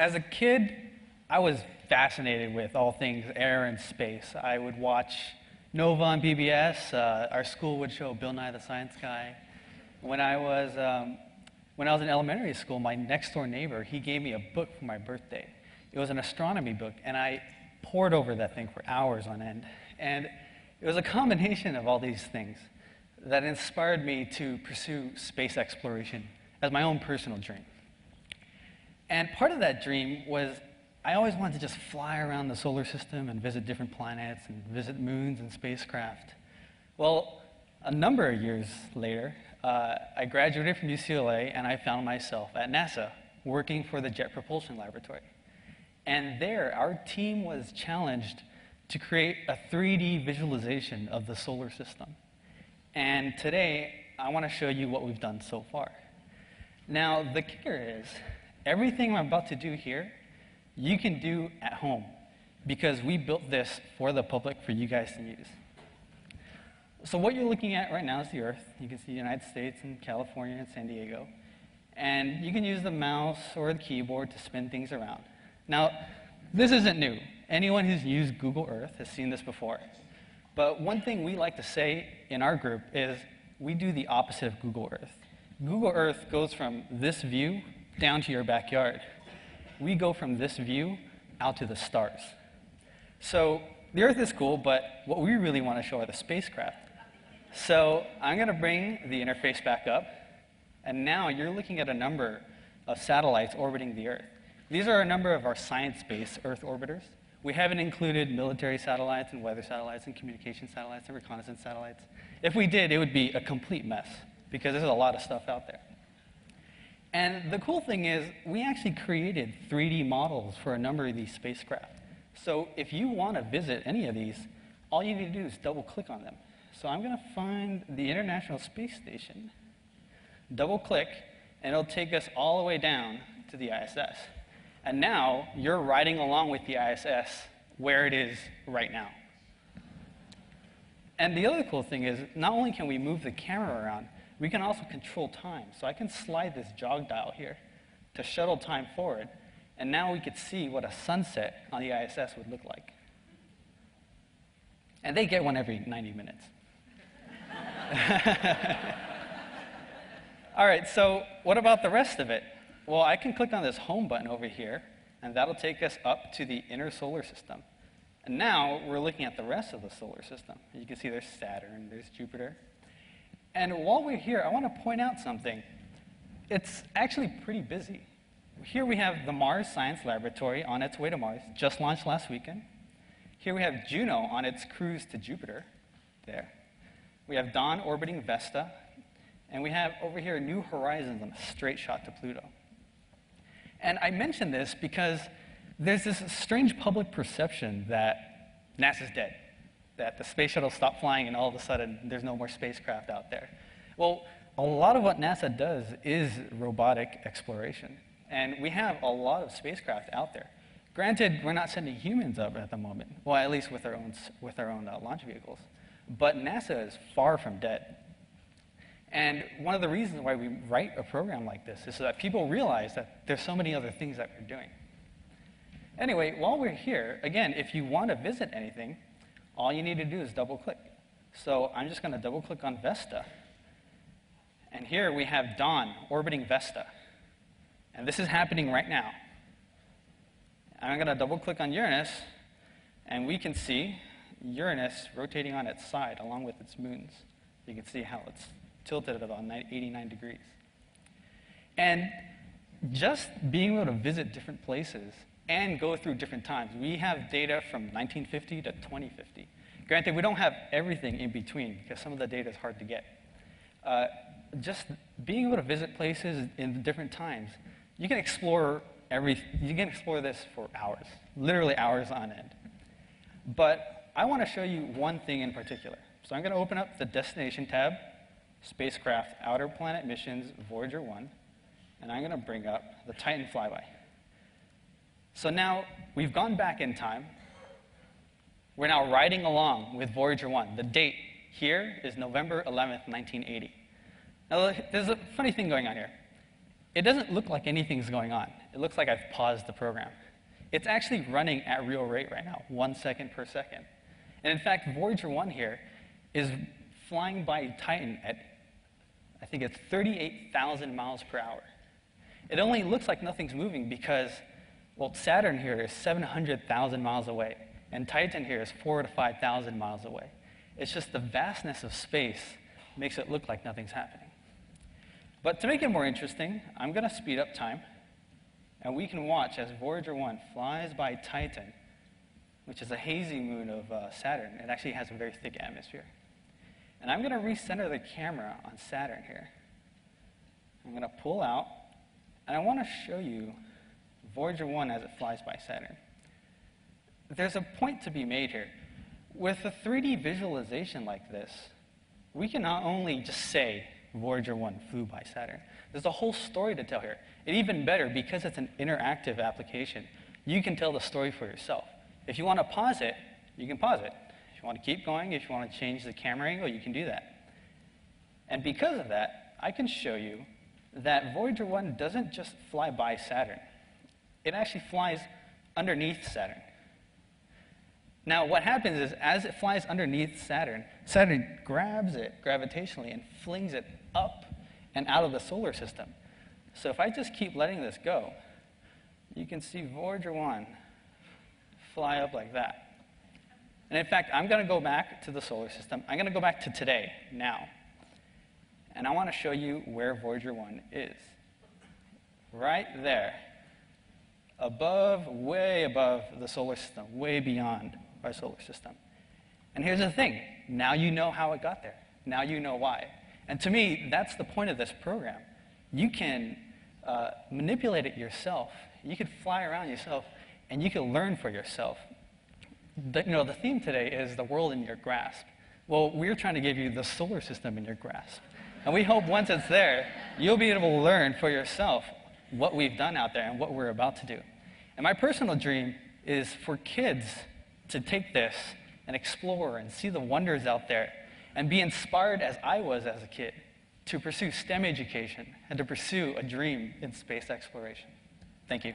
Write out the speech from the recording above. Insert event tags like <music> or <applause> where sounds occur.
as a kid, I was fascinated with all things air and space. I would watch Nova on PBS. Uh, our school would show Bill Nye the Science Guy. When I was um, when I was in elementary school, my next door neighbor he gave me a book for my birthday. It was an astronomy book, and I pored over that thing for hours on end. And it was a combination of all these things that inspired me to pursue space exploration as my own personal dream. And part of that dream was I always wanted to just fly around the solar system and visit different planets and visit moons and spacecraft. Well, a number of years later, uh, I graduated from UCLA and I found myself at NASA working for the Jet Propulsion Laboratory. And there, our team was challenged to create a 3D visualization of the solar system. And today, I want to show you what we've done so far. Now, the kicker is everything I'm about to do here, you can do at home because we built this for the public for you guys to use. So, what you're looking at right now is the Earth. You can see the United States and California and San Diego. And you can use the mouse or the keyboard to spin things around. Now, this isn't new. Anyone who's used Google Earth has seen this before. But one thing we like to say in our group is we do the opposite of Google Earth. Google Earth goes from this view down to your backyard. We go from this view out to the stars. So the Earth is cool, but what we really want to show are the spacecraft. So I'm going to bring the interface back up, and now you're looking at a number of satellites orbiting the Earth. These are a number of our science-based Earth orbiters. We haven't included military satellites and weather satellites and communication satellites and reconnaissance satellites. If we did, it would be a complete mess because there's a lot of stuff out there. And the cool thing is, we actually created 3D models for a number of these spacecraft. So if you want to visit any of these, all you need to do is double click on them. So I'm going to find the International Space Station, double click, and it'll take us all the way down to the ISS. And now you're riding along with the ISS where it is right now. And the other cool thing is, not only can we move the camera around, we can also control time. So I can slide this jog dial here to shuttle time forward, and now we could see what a sunset on the ISS would look like. And they get one every 90 minutes. <laughs> All right, so what about the rest of it? Well, I can click on this home button over here, and that'll take us up to the inner solar system. And now we're looking at the rest of the solar system. You can see there's Saturn, there's Jupiter. And while we're here, I want to point out something. It's actually pretty busy. Here we have the Mars Science Laboratory on its way to Mars, just launched last weekend. Here we have Juno on its cruise to Jupiter, there. We have Dawn orbiting Vesta. And we have over here New Horizons on a straight shot to Pluto. And I mention this because there's this strange public perception that NASA's dead, that the space shuttle stopped flying and all of a sudden there's no more spacecraft out there. Well, a lot of what NASA does is robotic exploration. And we have a lot of spacecraft out there. Granted, we're not sending humans up at the moment, well, at least with our own, with our own uh, launch vehicles. But NASA is far from dead. And one of the reasons why we write a program like this is so that people realize that there's so many other things that we're doing. Anyway, while we're here, again, if you want to visit anything, all you need to do is double click. So I'm just going to double click on Vesta. And here we have Dawn orbiting Vesta. And this is happening right now. I'm going to double click on Uranus, and we can see Uranus rotating on its side along with its moons. You can see how it's tilted at about 89 degrees. And just being able to visit different places and go through different times. We have data from 1950 to 2050. Granted, we don't have everything in between because some of the data is hard to get. Uh, just being able to visit places in different times, you can explore every, you can explore this for hours, literally hours on end. But I want to show you one thing in particular. So I'm going to open up the destination tab spacecraft Outer Planet Missions Voyager 1, and I'm going to bring up the Titan flyby. So now we've gone back in time. We're now riding along with Voyager 1. The date here is November 11th, 1980. Now, there's a funny thing going on here. It doesn't look like anything's going on. it looks like I've paused the program. It's actually running at real rate right now, one second per second. And in fact, Voyager 1 here is flying by Titan at, I think it's 38,000 miles per hour. It only looks like nothing's moving because, well, Saturn here is 700,000 miles away, and Titan here is four to 5,000 miles away. It's just the vastness of space makes it look like nothing's happening. But to make it more interesting, I'm going to speed up time, and we can watch as Voyager 1 flies by Titan, which is a hazy moon of uh, Saturn. It actually has a very thick atmosphere. And I'm going to recenter the camera on Saturn here. I'm going to pull out, and I want to show you Voyager 1 as it flies by Saturn. There's a point to be made here. With a 3D visualization like this, we can not only just say Voyager 1 flew by Saturn, there's a whole story to tell here. And even better, because it's an interactive application, you can tell the story for yourself. If you want to pause it, you can pause it. If you want to keep going, if you want to change the camera angle, you can do that. And because of that, I can show you that Voyager 1 doesn't just fly by Saturn. It actually flies underneath Saturn. Now, what happens is, as it flies underneath Saturn, Saturn grabs it gravitationally and flings it up and out of the solar system. So if I just keep letting this go, you can see Voyager 1 fly up like that. And in fact, I'm going to go back to the solar system. I'm going to go back to today, now. And I want to show you where Voyager 1 is. Right there. Above, way above the solar system, way beyond our solar system. And here's the thing now you know how it got there. Now you know why. And to me, that's the point of this program. You can uh, manipulate it yourself, you can fly around yourself, and you can learn for yourself. The, you know, the theme today is the world in your grasp. Well, we're trying to give you the solar system in your grasp. And we hope once it's there, you'll be able to learn for yourself what we've done out there and what we're about to do. And my personal dream is for kids to take this and explore and see the wonders out there and be inspired as I was as a kid to pursue STEM education and to pursue a dream in space exploration. Thank you.